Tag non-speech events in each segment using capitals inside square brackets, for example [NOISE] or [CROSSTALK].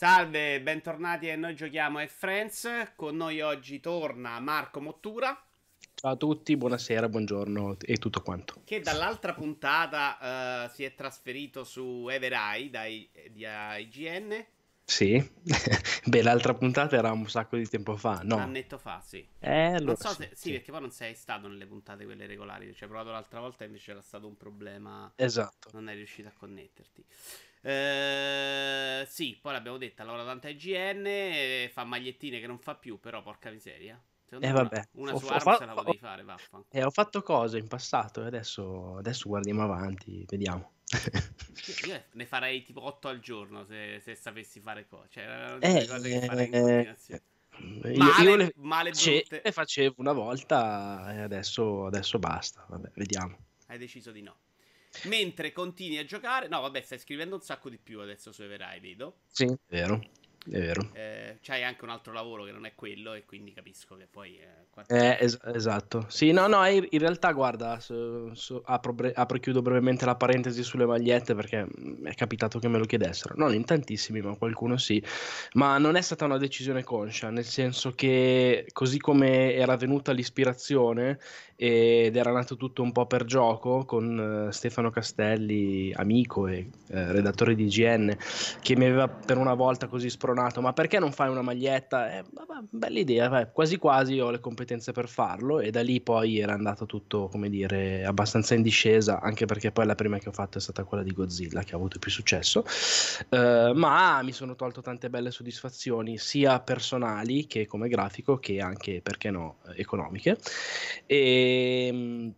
Salve, bentornati a Noi Giochiamo e Friends. Con noi oggi torna Marco Mottura. Ciao a tutti, buonasera, buongiorno e tutto quanto. Che dall'altra puntata uh, si è trasferito su Everai dai, di IGN. Sì, [LAUGHS] beh, l'altra puntata era un sacco di tempo fa, no? Un annetto fa, sì. Eh, allora, non so se, sì, sì, perché poi non sei stato nelle puntate quelle regolari. Ci hai provato l'altra volta, invece era stato un problema. Esatto. Non è riuscito a connetterti. Eh, sì, poi l'abbiamo detto, lavora tanto a IGN, fa magliettine che non fa più, però porca miseria. Secondo eh, vabbè. Una, una su Arms fa- la potevi fare, vaffanculo. Eh, ho fatto cose in passato e adesso, adesso guardiamo avanti, vediamo. Io ne farei tipo 8 al giorno se, se sapessi fare cose. Cioè, eh, cose che farei in continuazione. Male, io le, male le facevo una volta e adesso, adesso basta. Vabbè, vediamo. Hai deciso di no. Mentre continui a giocare, no, vabbè, stai scrivendo un sacco di più adesso su Everai, vedo. Sì, è vero. È vero. Eh, c'hai anche un altro lavoro che non è quello e quindi capisco che poi... Eh, eh, es- esatto. Sì, no, no, in realtà guarda, su, su, apro, bre- apro, e chiudo brevemente la parentesi sulle magliette perché mi è capitato che me lo chiedessero. Non in tantissimi, ma qualcuno sì. Ma non è stata una decisione conscia, nel senso che così come era venuta l'ispirazione ed era nato tutto un po' per gioco con uh, Stefano Castelli, amico e uh, redattore di IGN, che mi aveva per una volta così spronato, ma perché non fai una maglietta? Eh, vabbè, bella idea, vai. quasi quasi ho le competenze per farlo e da lì poi era andato tutto, come dire, abbastanza in discesa, anche perché poi la prima che ho fatto è stata quella di Godzilla, che ha avuto più successo, uh, ma mi sono tolto tante belle soddisfazioni, sia personali che come grafico, che anche, perché no, economiche. E Ehm,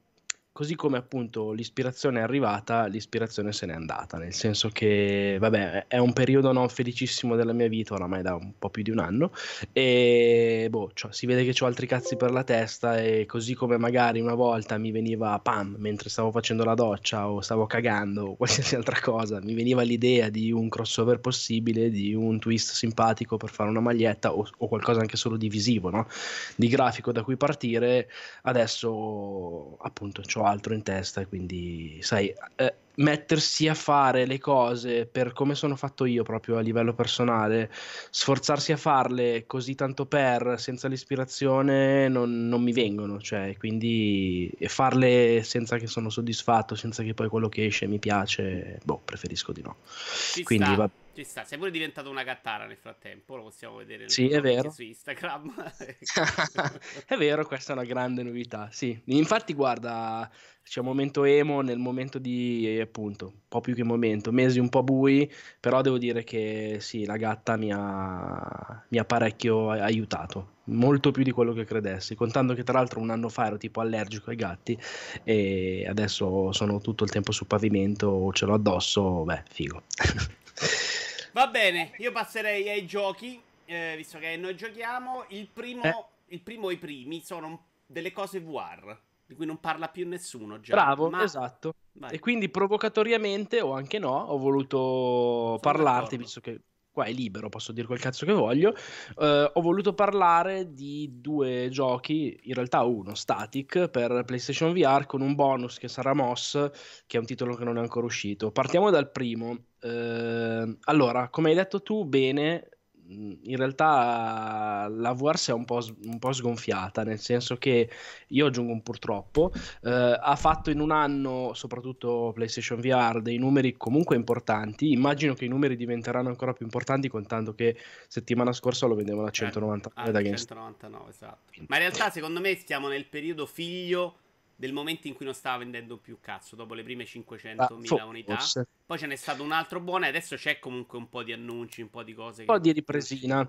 così come appunto l'ispirazione è arrivata, l'ispirazione se n'è andata, nel senso che, vabbè, è un periodo non felicissimo della mia vita, oramai da un po' più di un anno, e boh, cioè, si vede che ho altri cazzi per la testa e così come magari una volta mi veniva, pam, mentre stavo facendo la doccia o stavo cagando o qualsiasi altra cosa, mi veniva l'idea di un crossover possibile, di un twist simpatico per fare una maglietta o, o qualcosa anche solo di visivo, no? Di grafico da cui partire, adesso appunto ho altro in testa quindi, sai, eh, mettersi a fare le cose per come sono fatto io proprio a livello personale, sforzarsi a farle così tanto per, senza l'ispirazione, non, non mi vengono, cioè, quindi farle senza che sono soddisfatto, senza che poi quello che esce mi piace, boh, preferisco di no. Ci quindi sta. Va... Ci sta, sei pure diventato una gattara nel frattempo, lo possiamo vedere sì, è vero. su Instagram. [LAUGHS] è vero, questa è una grande novità, sì. Infatti, guarda, c'è un momento emo nel momento di, appunto, un po' più che momento, mesi un po' bui, però devo dire che sì, la gatta mi ha, mi ha parecchio aiutato, molto più di quello che credessi, contando che tra l'altro un anno fa ero tipo allergico ai gatti e adesso sono tutto il tempo sul pavimento, ce l'ho addosso, beh, figo. [LAUGHS] Va bene, io passerei ai giochi, eh, visto che noi giochiamo. Il primo, eh. il primo e i primi sono delle cose VR, di cui non parla più nessuno già. Bravo, ma... esatto. Vai. E quindi provocatoriamente, o anche no, ho voluto sono parlarti, d'accordo. visto che qua è libero, posso dire quel cazzo che voglio. Uh, ho voluto parlare di due giochi, in realtà uno, Static, per PlayStation VR, con un bonus che sarà Moss, che è un titolo che non è ancora uscito. Partiamo dal primo. Uh, allora, come hai detto tu, bene, in realtà la VR si è un po', un po', sgonfiata, nel senso che io aggiungo un purtroppo, eh, ha fatto in un anno, soprattutto PlayStation VR, dei numeri comunque importanti. Immagino che i numeri diventeranno ancora più importanti, contando che settimana scorsa lo vendevano a 199 eh, da GameStop. 199, esatto. Ma in realtà, secondo me, stiamo nel periodo figlio del momento in cui non stava vendendo più cazzo, dopo le prime 500.000 ah, unità. Poi ce n'è stato un altro buono e adesso c'è comunque un po' di annunci, un po' di cose. Un po' di ripresina.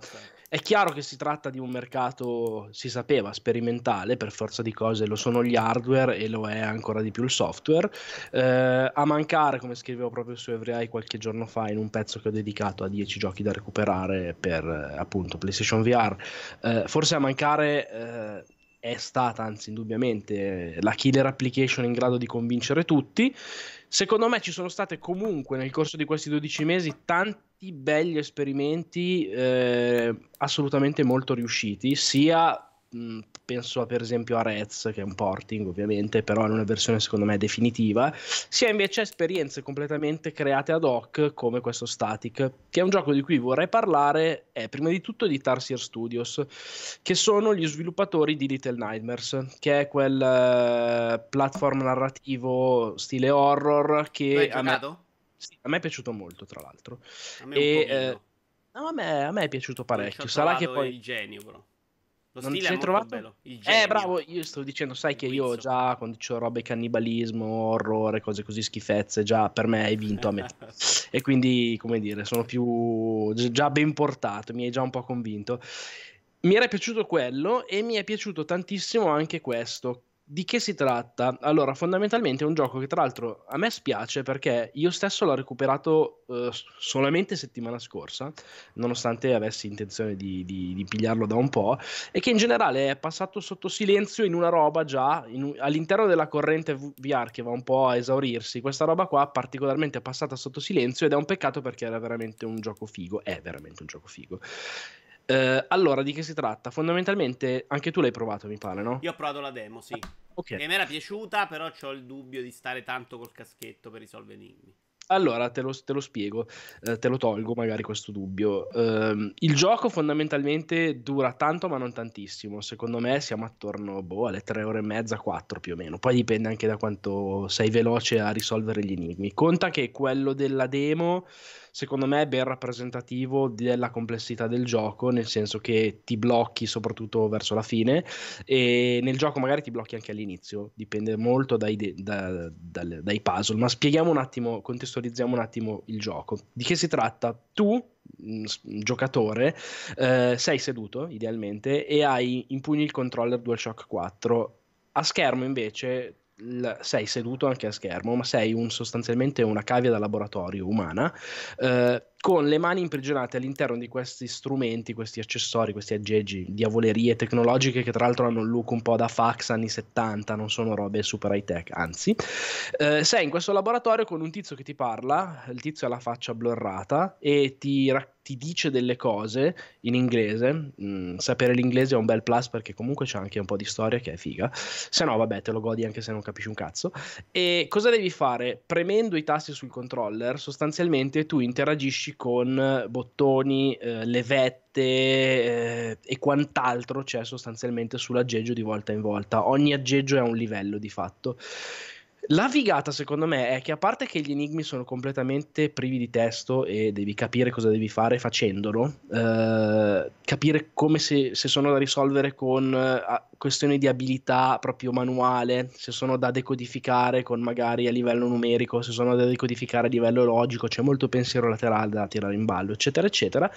È chiaro che si tratta di un mercato, si sapeva, sperimentale, per forza di cose lo sono gli hardware e lo è ancora di più il software. Eh, a mancare, come scrivevo proprio su Every qualche giorno fa in un pezzo che ho dedicato a 10 giochi da recuperare per appunto PlayStation VR, eh, forse a mancare... Eh, è stata anzi indubbiamente la killer application in grado di convincere tutti. Secondo me ci sono state comunque nel corso di questi 12 mesi tanti belli esperimenti eh, assolutamente molto riusciti, sia penso per esempio a Rez, che è un porting ovviamente, però è una versione secondo me definitiva, sia invece esperienze completamente create ad hoc come questo Static, che è un gioco di cui vorrei parlare, è prima di tutto di Tarsier Studios, che sono gli sviluppatori di Little Nightmares, che è quel uh, platform narrativo stile horror che... a me, sì, a me è piaciuto molto, tra l'altro. A me e, eh, no, a, me, a me è piaciuto parecchio. Sarà che poi... genio, però. Lo non stile è trovato? bello. eh, bravo, io sto dicendo, sai il che io già quando c'ho robe cannibalismo, orrore, cose così schifezze, già per me hai vinto a me. [LAUGHS] e quindi, come dire, sono più già ben portato, mi hai già un po' convinto. Mi era piaciuto quello e mi è piaciuto tantissimo anche questo, di che si tratta? Allora, fondamentalmente è un gioco che tra l'altro a me spiace perché io stesso l'ho recuperato uh, solamente settimana scorsa, nonostante avessi intenzione di, di, di, pigliarlo da un po', e che in generale è passato sotto silenzio in una roba già in, all'interno della corrente VR che va un po' a esaurirsi. Questa roba qua particolarmente passata sotto silenzio ed è un peccato perché era veramente un gioco figo, è veramente un gioco figo. Eh, allora, di che si tratta? Fondamentalmente, anche tu l'hai provato, mi pare, no? Io ho provato la demo, sì. Ok. E mi era piaciuta, però ho il dubbio di stare tanto col caschetto per risolvere enigmi. Allora, te lo, te lo spiego, eh, te lo tolgo magari questo dubbio. Uh, il gioco fondamentalmente dura tanto ma non tantissimo, secondo me siamo attorno boh, alle 3 ore e mezza, 4 più o meno, poi dipende anche da quanto sei veloce a risolvere gli enigmi. Conta che quello della demo secondo me è ben rappresentativo della complessità del gioco, nel senso che ti blocchi soprattutto verso la fine e nel gioco magari ti blocchi anche all'inizio, dipende molto dai, da, da, dai puzzle, ma spieghiamo un attimo, contestualizziamo un attimo il gioco. Di che si tratta? Tu, giocatore, eh, sei seduto idealmente e hai in pugno il controller DualShock 4. A schermo invece sei seduto anche a schermo, ma sei un, sostanzialmente una cavia da laboratorio umana eh, con le mani imprigionate all'interno di questi strumenti, questi accessori, questi aggeggi, diavolerie tecnologiche che tra l'altro hanno un look un po' da fax anni 70, non sono robe super high tech, anzi. Eh, sei in questo laboratorio con un tizio che ti parla, il tizio ha la faccia blurrata e ti racconta ti dice delle cose in inglese. Mm, sapere l'inglese è un bel plus perché comunque c'è anche un po' di storia che è figa. Se no, vabbè, te lo godi anche se non capisci un cazzo. E cosa devi fare? Premendo i tasti sul controller, sostanzialmente tu interagisci con bottoni, eh, levette eh, e quant'altro c'è sostanzialmente sull'aggeggio di volta in volta. Ogni aggeggio è un livello di fatto. La figata, secondo me, è che a parte che gli enigmi sono completamente privi di testo e devi capire cosa devi fare facendolo, eh, capire come se, se, sono da risolvere con eh, questioni di abilità proprio manuale, se sono da decodificare con magari a livello numerico, se sono da decodificare a livello logico, c'è molto pensiero laterale da tirare in ballo, eccetera, eccetera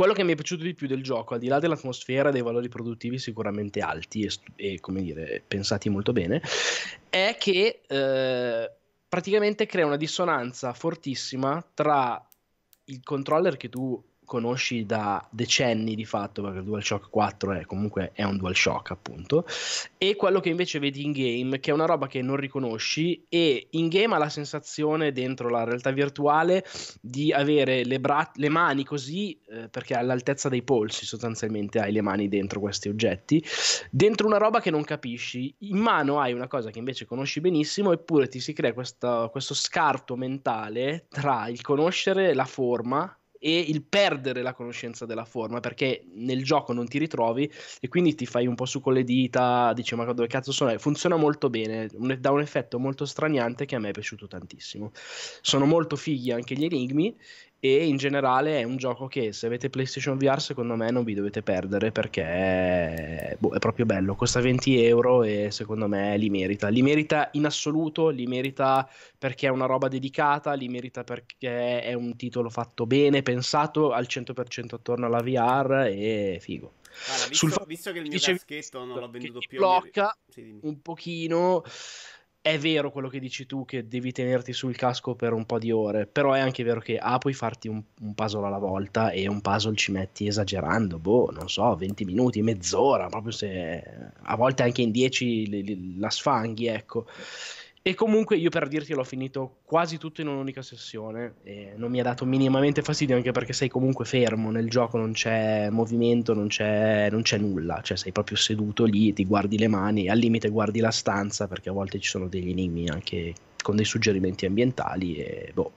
quello che mi è piaciuto di più del gioco, al di là dell'atmosfera dei valori produttivi sicuramente alti e, e come dire, pensati molto bene, è che eh, praticamente crea una dissonanza fortissima tra il controller che tu conosci da decenni di fatto, perché il DualShock 4 è comunque è un DualShock appunto, e quello che invece vedi in game, che è una roba che non riconosci, e in game ha la sensazione dentro la realtà virtuale di avere le, bra- le mani così, eh, perché all'altezza dei polsi sostanzialmente hai le mani dentro questi oggetti, dentro una roba che non capisci, in mano hai una cosa che invece conosci benissimo, eppure ti si crea questo, questo scarto mentale tra il conoscere la forma e il perdere la conoscenza della forma perché nel gioco non ti ritrovi e quindi ti fai un po' su con le dita, dici ma dove cazzo sono? Funziona molto bene, un, dà un effetto molto straniante che a me è piaciuto tantissimo. Sono molto fighi anche gli enigmi e in generale è un gioco che se avete PlayStation VR secondo me non vi dovete perdere perché boh, è proprio bello, costa 20 euro e secondo me li merita, li merita in assoluto, li merita perché è una roba dedicata, li merita perché è un titolo fatto bene, pensato al 100% attorno alla VR e figo. Allora, visto, Sul... visto che il mio caschetto non l'ho venduto più blocca mi... un pochino è vero quello che dici tu che devi tenerti sul casco per un po' di ore, però è anche vero che ah, puoi farti un, un, puzzle alla volta e un puzzle ci metti esagerando, boh, non so, 20 minuti, mezz'ora, proprio se a volte anche in 10 li, li, la sfanghi, ecco. E comunque io per dirti l'ho finito quasi tutto in un'unica sessione e non mi ha dato minimamente fastidio anche perché sei comunque fermo nel gioco, non c'è movimento, non c'è, non c'è nulla, cioè sei proprio seduto lì, ti guardi le mani, al limite guardi la stanza perché a volte ci sono degli enigmi anche con dei suggerimenti ambientali e boh.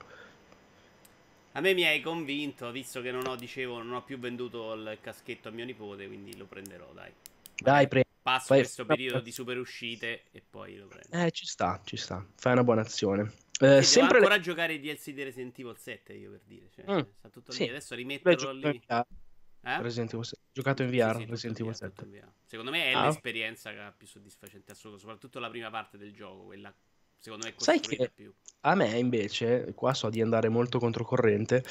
A me mi hai convinto, visto che non ho, dicevo, non ho più venduto il caschetto a mio nipote, quindi lo prenderò, dai. Dai, pre- Passo fai, questo periodo di super uscite e poi lo prendo. Eh, ci sta, ci sta. Fai una buona azione. Eh, sempre ancora le... giocare DLC di Resident Evil 7, io per dire. Cioè, mm, sta tutto sì. lì. Adesso rimetterlo Beh, lì. Eh? Resident Evil 7. Giocato in VR, sì, sì, Resident Evil 7. Secondo me è ah. l'esperienza più soddisfacente assoluto, soprattutto la prima parte del gioco, quella secondo me Sai che più. a me invece, qua so di andare molto controcorrente,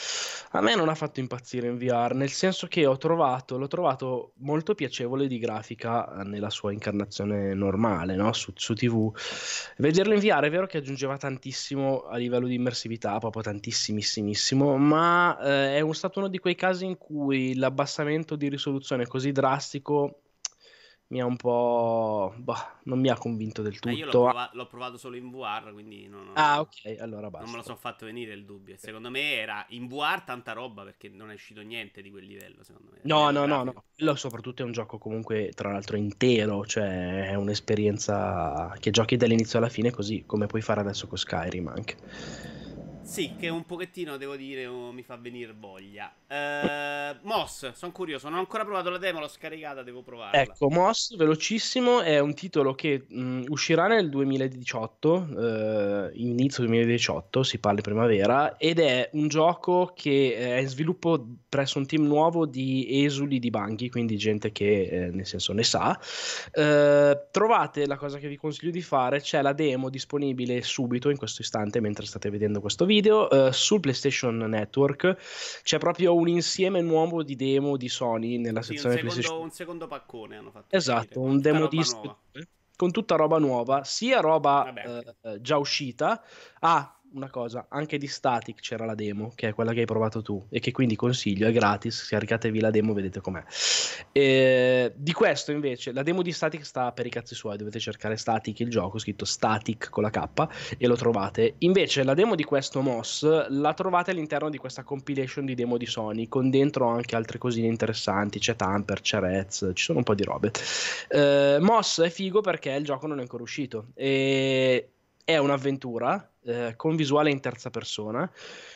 a me non ha fatto impazzire in VR, nel senso che ho trovato, l'ho trovato molto piacevole di grafica eh, nella sua incarnazione normale, no? su, su, TV. Vederlo in VR è vero che aggiungeva tantissimo a livello di immersività, proprio tantissimissimo, ma eh, è un, stato uno di quei casi in cui l'abbassamento di risoluzione così drastico mi ha un po'. Bah, non mi ha convinto del tutto. Eh, io l'ho, prova- l'ho, provato solo in VR, quindi non, non, ah, ok, allora basta. Non me lo sono fatto venire il dubbio. Secondo me era in VR tanta roba perché non è uscito niente di quel livello. Secondo me. No, no, no, no. Quello soprattutto è un gioco comunque, tra l'altro, intero. Cioè, è un'esperienza che giochi dall'inizio alla fine, così come puoi fare adesso con Skyrim anche. Sì, che un pochettino devo dire oh, mi fa venire voglia. Uh, Moss, sono curioso, non ho ancora provato la demo, l'ho scaricata, devo provarla. Ecco, Moss, velocissimo, è un titolo che mh, uscirà nel 2018, uh, inizio 2018, si parla di primavera, ed è un gioco che è in sviluppo presso un team nuovo di esuli di banchi, quindi gente che eh, nel senso ne sa. Uh, trovate la cosa che vi consiglio di fare, c'è la demo disponibile subito in questo istante mentre state vedendo questo video video, uh, sul PlayStation Network c'è proprio un insieme nuovo di demo di Sony nella sì, sezione un secondo, PlayStation. Un secondo paccone hanno fatto. Esatto, un demo disco con tutta roba nuova, sia roba uh, già uscita. Ah, una cosa, anche di Static c'era la demo, che è quella che hai provato tu, e che quindi consiglio, è gratis, caricatevi la demo, vedete com'è. E, di questo invece, la demo di Static sta per i cazzi suoi, dovete cercare Static il gioco, scritto Static con la K, e lo trovate. Invece la demo di questo Moss la trovate all'interno di questa compilation di demo di Sony, con dentro anche altre cosine interessanti, c'è Tamper, c'è Rez, ci sono un po' di robe. Eh, Moss è figo perché il gioco non è ancora uscito, e è un'avventura eh, con visuale in terza persona.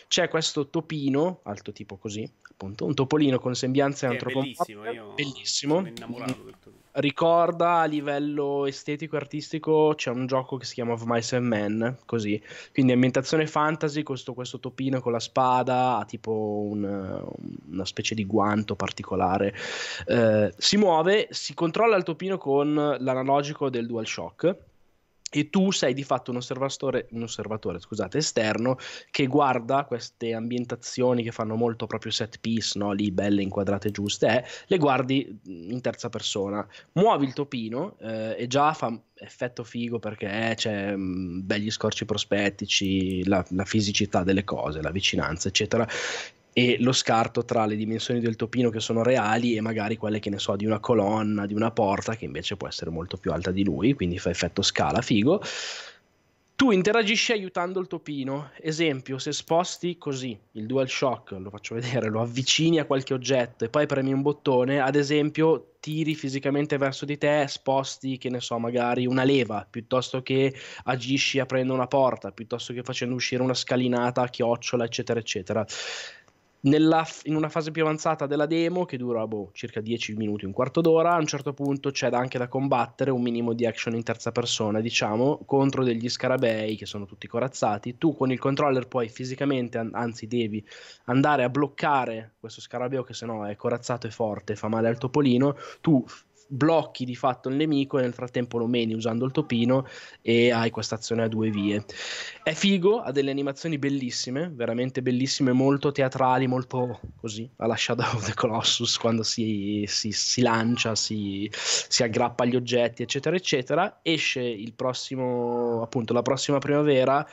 C'è questo topino, alto tipo così, appunto, un topolino con sembianze antropomorfiche. Bellissimo, bellissimo. Ricorda a livello estetico e artistico c'è un gioco che si chiama Of Mice and Men, così. Quindi ambientazione fantasy, questo, questo topino con la spada, ha tipo un, una specie di guanto particolare. Eh, si muove, si controlla il topino con l'analogico del DualShock e tu sei di fatto un osservatore, un osservatore scusate, esterno che guarda queste ambientazioni che fanno molto proprio set piece, no? lì belle inquadrate giuste, eh, le guardi in terza persona. Muovi il topino eh, e già fa effetto figo perché eh, c'è mh, mm, begli scorci prospettici, la, la fisicità delle cose, la vicinanza, eccetera e lo scarto tra le dimensioni del topino che sono reali e magari quelle che ne so di una colonna, di una porta che invece può essere molto più alta di lui, quindi fa effetto scala figo. Tu interagisci aiutando il topino. Esempio, se sposti così il DualShock, lo faccio vedere, lo avvicini a qualche oggetto e poi premi un bottone, ad esempio tiri fisicamente verso di te, sposti, che ne so, magari una leva, piuttosto che agisci aprendo una porta, piuttosto che facendo uscire una scalinata a chiocciola, eccetera, eccetera nella, in una fase più avanzata della demo, che dura boh, circa 10 minuti, un quarto d'ora, a un certo punto c'è anche da combattere un minimo di action in terza persona, diciamo, contro degli scarabei che sono tutti corazzati. Tu con il controller puoi fisicamente, anzi devi andare a bloccare questo scarabeo che se no è corazzato e forte, fa male al topolino. Tu blocchi di fatto il nemico e nel frattempo lo meni usando il topino e hai questa azione a due vie. È figo, ha delle animazioni bellissime, veramente bellissime, molto teatrali, molto così, alla Shadow of the Colossus quando si, si, si lancia, si, si, aggrappa agli oggetti, eccetera, eccetera. Esce il prossimo, appunto, la prossima primavera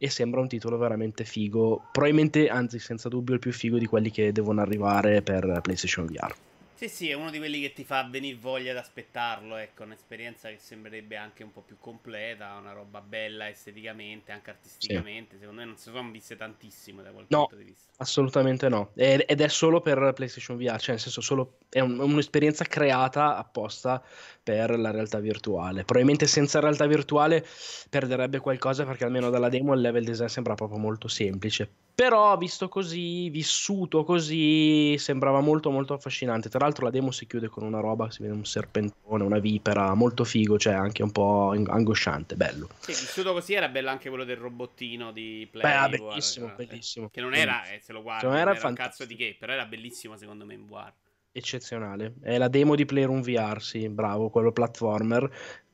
e sembra un titolo veramente figo, probabilmente, anzi senza dubbio il più figo di quelli che devono arrivare per PlayStation VR. Sì, sì, è uno di quelli che ti fa venire voglia di aspettarlo, ecco, un'esperienza che sembrerebbe anche un po' più completa, una roba bella esteticamente, anche artisticamente, sì. secondo me non si sono viste tantissimo da quel no, punto di vista. assolutamente no, ed è solo per PlayStation VR, cioè nel senso solo, è un, un'esperienza creata apposta per la realtà virtuale. Probabilmente senza realtà virtuale perderebbe qualcosa perché almeno dalla demo il level design sembra proprio molto semplice, però visto così, vissuto così, sembrava molto molto affascinante. Tra l'altro la demo si chiude con una roba, si vede un serpentone, una vipera, molto figo, cioè anche un po' angosciante, bello. Sì, vissuto così era bello anche quello del robottino di Play. Beh, ah, bellissimo, guarda, bellissimo. Che non era, eh, se lo guardi, non era, era un cazzo di che, però era bellissimo secondo me in VR eccezionale. È la demo di Playroom VR, sì, bravo, quello platformer.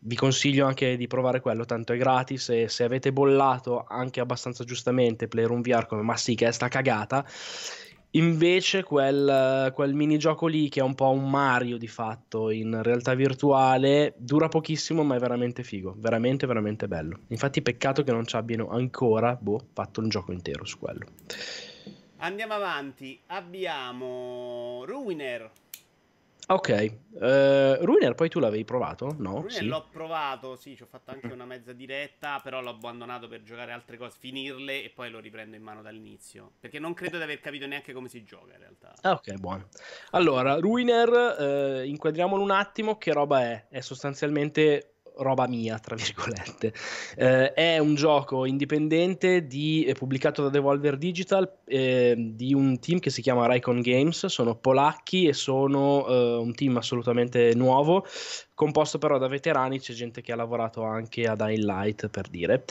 Vi consiglio anche di provare quello, tanto è gratis e se avete bollato anche abbastanza giustamente Playroom VR come ma sì che è sta cagata, invece quel, quel minigioco lì che è un po' un Mario di fatto in realtà virtuale dura pochissimo ma è veramente figo, veramente veramente bello. Infatti peccato che non ci abbiano ancora boh, fatto un gioco intero su quello. Andiamo avanti. Abbiamo Ruiner. Ok, uh, Ruiner poi tu l'avevi provato? No? Ruiner sì. l'ho provato, sì, ci ho fatto anche una mezza diretta, però l'ho abbandonato per giocare altre cose, finirle e poi lo riprendo in mano dall'inizio. Perché non credo di aver capito neanche come si gioca in realtà. Ah, ok, buono. Allora, Ruiner, eh, inquadriamolo un attimo, che roba è? È sostanzialmente roba mia, tra virgolette. Eh, è un gioco indipendente di, pubblicato da Devolver Digital eh, di un team che si chiama Raycon Games, sono polacchi e sono eh, un team assolutamente nuovo composto però da veterani, c'è gente che ha lavorato anche ad Highlight per dire.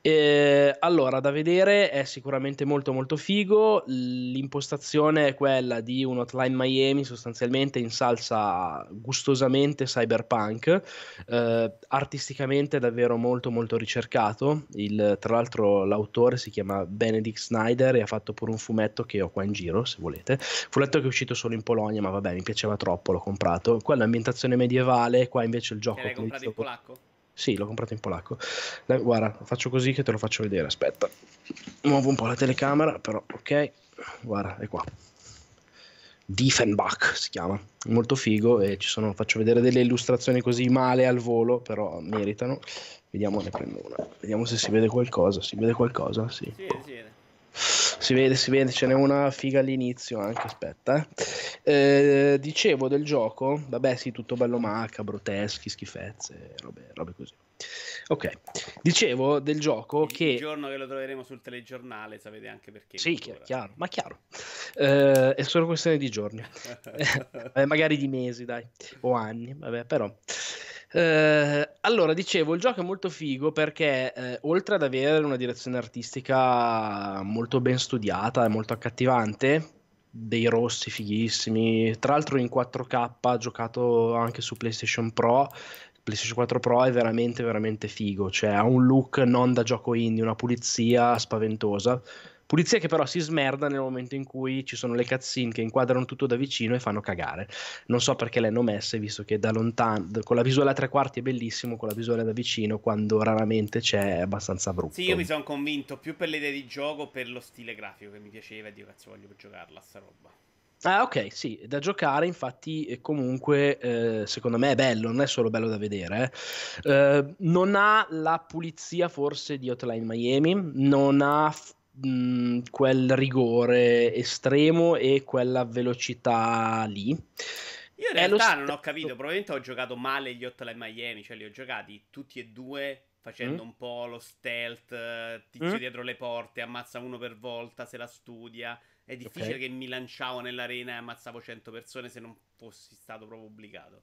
E, allora, da vedere è sicuramente molto molto figo, l'impostazione è quella di un Hotline Miami sostanzialmente in salsa gustosamente cyberpunk, eh, artisticamente davvero molto molto ricercato, Il, tra l'altro l'autore si chiama Benedict Snyder e ha fatto pure un fumetto che ho qua in giro se volete, fumetto che è uscito solo in Polonia ma vabbè mi piaceva troppo, l'ho comprato, quella ambientazione medievale qua invece il gioco... L'hai comprato in polacco? Sì, l'ho comprato in polacco. Dai, guarda, faccio così che te lo faccio vedere. Aspetta, muovo un po' la telecamera, però ok. Guarda, è qua. Diefenbach si chiama, molto figo e ci sono, faccio vedere delle illustrazioni così male al volo, però meritano. Vediamo, ne prendo una. Vediamo se si vede qualcosa. Si vede qualcosa? Sì. Si vede, si vede. Si vede, ce n'è una figa all'inizio anche, aspetta. Eh. Eh, dicevo del gioco, vabbè sì, tutto bello macabro, teschi, schifezze, robe, robe così. Ok, dicevo del gioco il che... Il giorno che lo troveremo sul telegiornale sapete anche perché. Sì, chiaro, chiaro, ma chiaro. Eh, è solo questione di giorni, [LAUGHS] eh, magari di mesi, dai, o anni, vabbè, però... Eh, allora, dicevo, il gioco è molto figo perché eh, oltre ad avere una direzione artistica molto ben studiata e molto accattivante, dei rossi fighissimi, tra l'altro in 4K, giocato anche su PlayStation Pro, PlayStation 4 Pro è veramente veramente figo, cioè ha un look non da gioco indie, una pulizia spaventosa Pulizia che però si smerda nel momento in cui ci sono le cutscene che inquadrano tutto da vicino e fanno cagare. Non so perché le hanno messe, visto che da lontano, con la visuale a tre quarti è bellissimo, con la visuale da vicino, quando raramente c'è, è abbastanza brutto. Sì, io mi sono convinto più per l'idea di gioco, per lo stile grafico che mi piaceva e Dio cazzo voglio giocarla sta roba. Ah, ok, sì, da giocare, infatti, comunque, eh, secondo me è bello, non è solo bello da vedere. Eh. Eh, non ha la pulizia forse di Hotline Miami, non ha mh, quel rigore estremo e quella velocità lì. Io in realtà non ho capito, probabilmente ho giocato male gli Hotline Miami, cioè li ho giocati tutti e due facendo mm. un po' lo stealth, tizio mm. dietro le porte, ammazza uno per volta, se la studia. È difficile okay. che mi lanciavo nell'arena e ammazzavo 100 persone se non fossi stato proprio obbligato.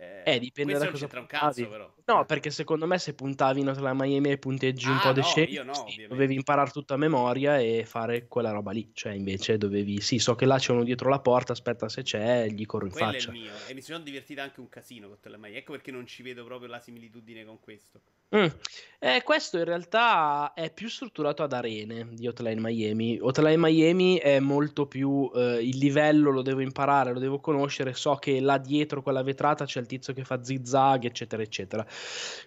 Eh, eh dipende da cosa c'entra un cazzo, però. No, perché secondo me se puntavi in la Miami e punteggi ah, un po' no, decenti, no, dovevi imparare tutto a memoria e fare quella roba lì. Cioè, invece dovevi, sì, so che là c'è uno dietro la porta, aspetta se c'è, gli corro in Quello faccia. E mi sono divertito anche un casino con Miami. Ecco perché non ci vedo proprio la similitudine con questo. Mm. Eh, questo in realtà è più strutturato ad arene di Hotline Miami. Hotline Miami è molto più eh, il livello lo devo imparare, lo devo conoscere. So che là dietro quella vetrata c'è il tizio che fa zigzag, eccetera, eccetera.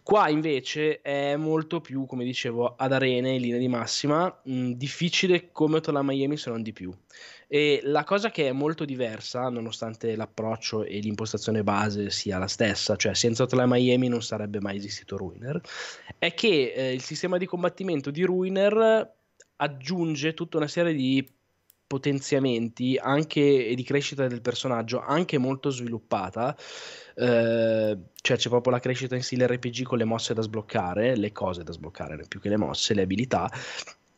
Qua invece è molto più, come dicevo, ad arene in linea di massima, mh, difficile come Hotline Miami se non di più. E la cosa che è molto diversa, nonostante l'approccio e l'impostazione base sia la stessa, cioè senza Hotline Miami non sarebbe mai esistito Ruiner, è che eh, il sistema di combattimento di Ruiner aggiunge tutta una serie di potenziamenti anche e di crescita del personaggio anche molto sviluppata eh, cioè c'è proprio la crescita in stile RPG con le mosse da sbloccare le cose da sbloccare più che le mosse le abilità.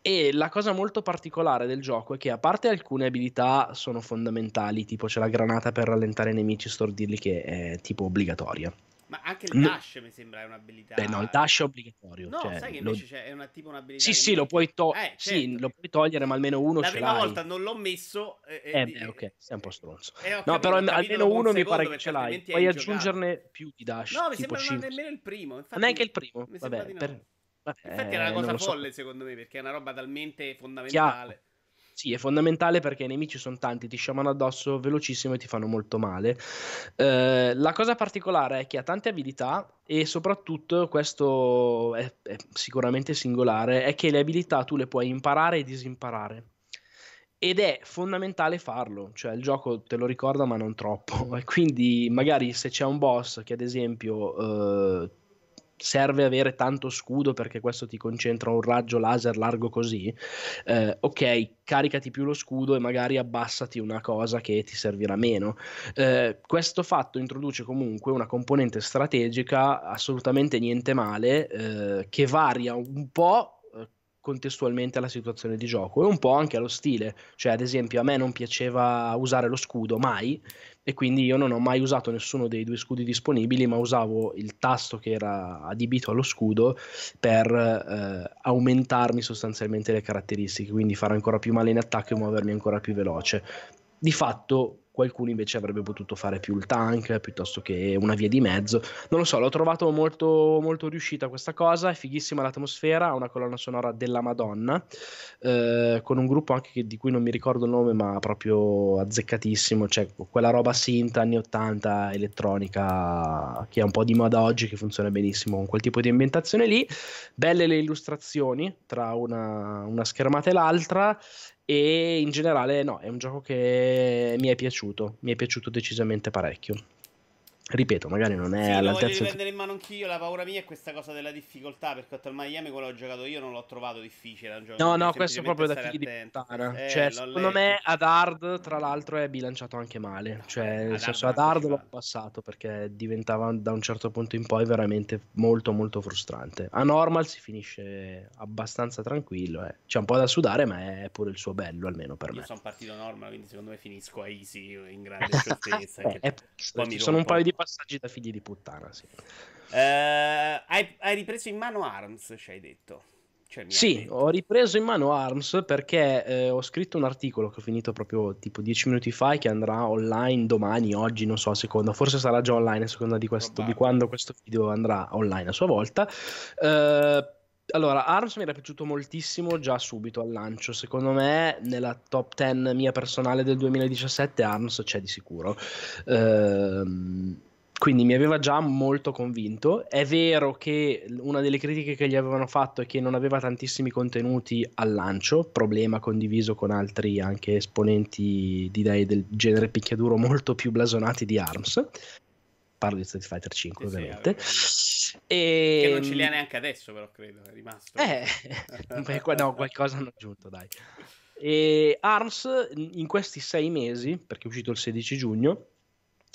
E la cosa molto particolare del gioco è che a parte alcune abilità sono fondamentali tipo c'è la granata per rallentare i nemici stordirli che è tipo obbligatoria ma anche il dash no. mi sembra un'abilità. Beh, no, il dash è obbligatorio. No, cioè, sai che invece lo... c'è, è una, tipo un'abilità. Sì, sì, lo puoi, to- eh, certo. sì, lo puoi, togliere, ma almeno uno La ce prima l'hai. volta non l'ho messo. Eh, eh beh, ok, sei un po' stronzo. Eh, no, però almeno uno mi pare che ce l'hai. Puoi aggiungerne più di dash. No, mi sembra non nemmeno il primo. Infatti, non è che il primo. Vabbè, no. per... Vabbè, Infatti è una cosa folle, so. secondo me, perché è una roba talmente fondamentale. Chiaro. Sì, è fondamentale perché i nemici sono tanti, ti sciamano addosso velocissimo e ti fanno molto male. Eh, la cosa particolare è che ha tante abilità e soprattutto, questo è, è sicuramente singolare, è che le abilità tu le puoi imparare e disimparare ed è fondamentale farlo, cioè il gioco te lo ricorda ma non troppo, [LAUGHS] e quindi magari se c'è un boss che ad esempio eh, serve avere tanto scudo perché questo ti concentra un raggio laser largo così, eh, ok, caricati più lo scudo e magari abbassati una cosa che ti servirà meno. Eh, questo fatto introduce comunque una componente strategica assolutamente niente male, eh, che varia un po' eh, contestualmente alla situazione di gioco e un po' anche allo stile. Cioè, ad esempio, a me non piaceva usare lo scudo mai, e quindi io non ho mai usato nessuno dei due scudi disponibili, ma usavo il tasto che era adibito allo scudo per eh, aumentarmi sostanzialmente le caratteristiche, quindi fare ancora più male in attacco e muovermi ancora più veloce. Di fatto qualcuno invece avrebbe potuto fare più il tank piuttosto che una via di mezzo. Non lo so, l'ho trovato molto, molto riuscita questa cosa, è fighissima l'atmosfera, ha una colonna sonora della Madonna, eh, con un gruppo anche che, di cui non mi ricordo il nome, ma proprio azzeccatissimo, cioè quella roba synth anni 80 elettronica che è un po' di moda oggi, che funziona benissimo con quel tipo di ambientazione lì. Belle le illustrazioni tra una, una schermata e l'altra e in generale no, è un gioco che mi è piaciuto, mi è piaciuto decisamente parecchio. Ripeto, magari non è sì, all'altezza. Lo voglio riprendere in mano anch'io. La paura mia è questa cosa della difficoltà. Perché al Miami, quello che ho giocato io, non l'ho trovato difficile. no, no, questo è proprio da figli di puttana. Eh, cioè, secondo letto. me, ad hard, tra l'altro, è bilanciato anche male. Cioè, nel senso, ad hard l'ho passato perché diventava da un certo punto in poi veramente molto, molto frustrante. A normal si finisce abbastanza tranquillo. Eh. C'è un po' da sudare, ma è pure il suo bello, almeno per io me. Io sono partito normal, quindi secondo me finisco a easy in [LAUGHS] grande scioltezza. eh, ci sono un paio di passaggi da figli di puttana, sì. Uh, hai, hai, ripreso in mano Arms, ci hai detto. Cioè, sì, detto. ho ripreso in mano Arms perché eh, ho scritto un articolo che ho finito proprio tipo 10 minuti fa che andrà online domani, oggi, non so a seconda, forse sarà già online a seconda di, questo, di quando questo video andrà online a sua volta. Uh, allora, ARMS mi era piaciuto moltissimo già subito al lancio. Secondo me, nella top 10 mia personale del 2017, ARMS c'è di sicuro. Ehm quindi mi aveva già molto convinto. È vero che una delle critiche che gli avevano fatto è che non aveva tantissimi contenuti al lancio, problema condiviso con altri anche esponenti di idee del genere picchiaduro molto più blasonati di ARMS. Parlo di Street Fighter 5, sì, ovviamente. Sì, e... Che non ce li ha neanche adesso, però credo, è rimasto. Eh, [LAUGHS] no, qualcosa hanno aggiunto, dai. E ARMS in questi sei mesi, perché è uscito il 16 giugno,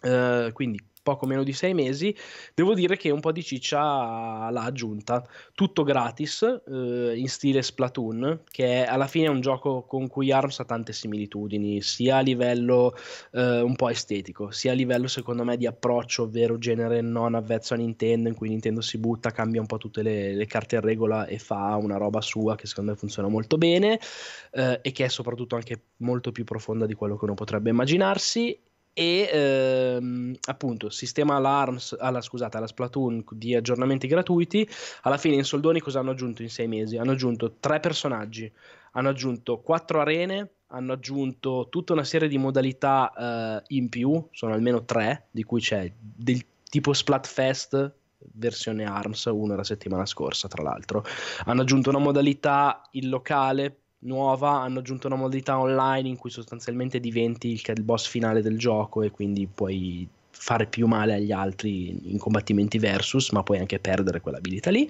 Uh, quindi poco meno di sei mesi, devo dire che un po' di ciccia l'ha aggiunta. Tutto gratis, eh, in stile Splatoon, che alla fine è un gioco con cui ARMS ha tante similitudini, sia a livello eh, un po' estetico, sia a livello secondo me di approccio, ovvero genere non avvezzo a Nintendo, in cui Nintendo si butta, cambia un po' tutte le, le carte in regola e fa una roba sua che secondo me funziona molto bene eh, e che è soprattutto anche molto più profonda di quello che uno potrebbe immaginarsi e ehm, appunto sistema all'ARMS, alla, scusate, alla Splatoon di aggiornamenti gratuiti. Alla fine in soldoni cosa hanno aggiunto in sei mesi? Hanno aggiunto tre personaggi, hanno aggiunto quattro arene, hanno aggiunto tutta una serie di modalità eh, in più, sono almeno tre, di cui c'è del tipo Splatfest versione ARMS, una la settimana scorsa tra l'altro. Hanno aggiunto una modalità in locale nuova, hanno aggiunto una modalità online in cui sostanzialmente diventi il, il boss finale del gioco e quindi puoi fare più male agli altri in combattimenti versus, ma puoi anche perdere quell'abilità lì.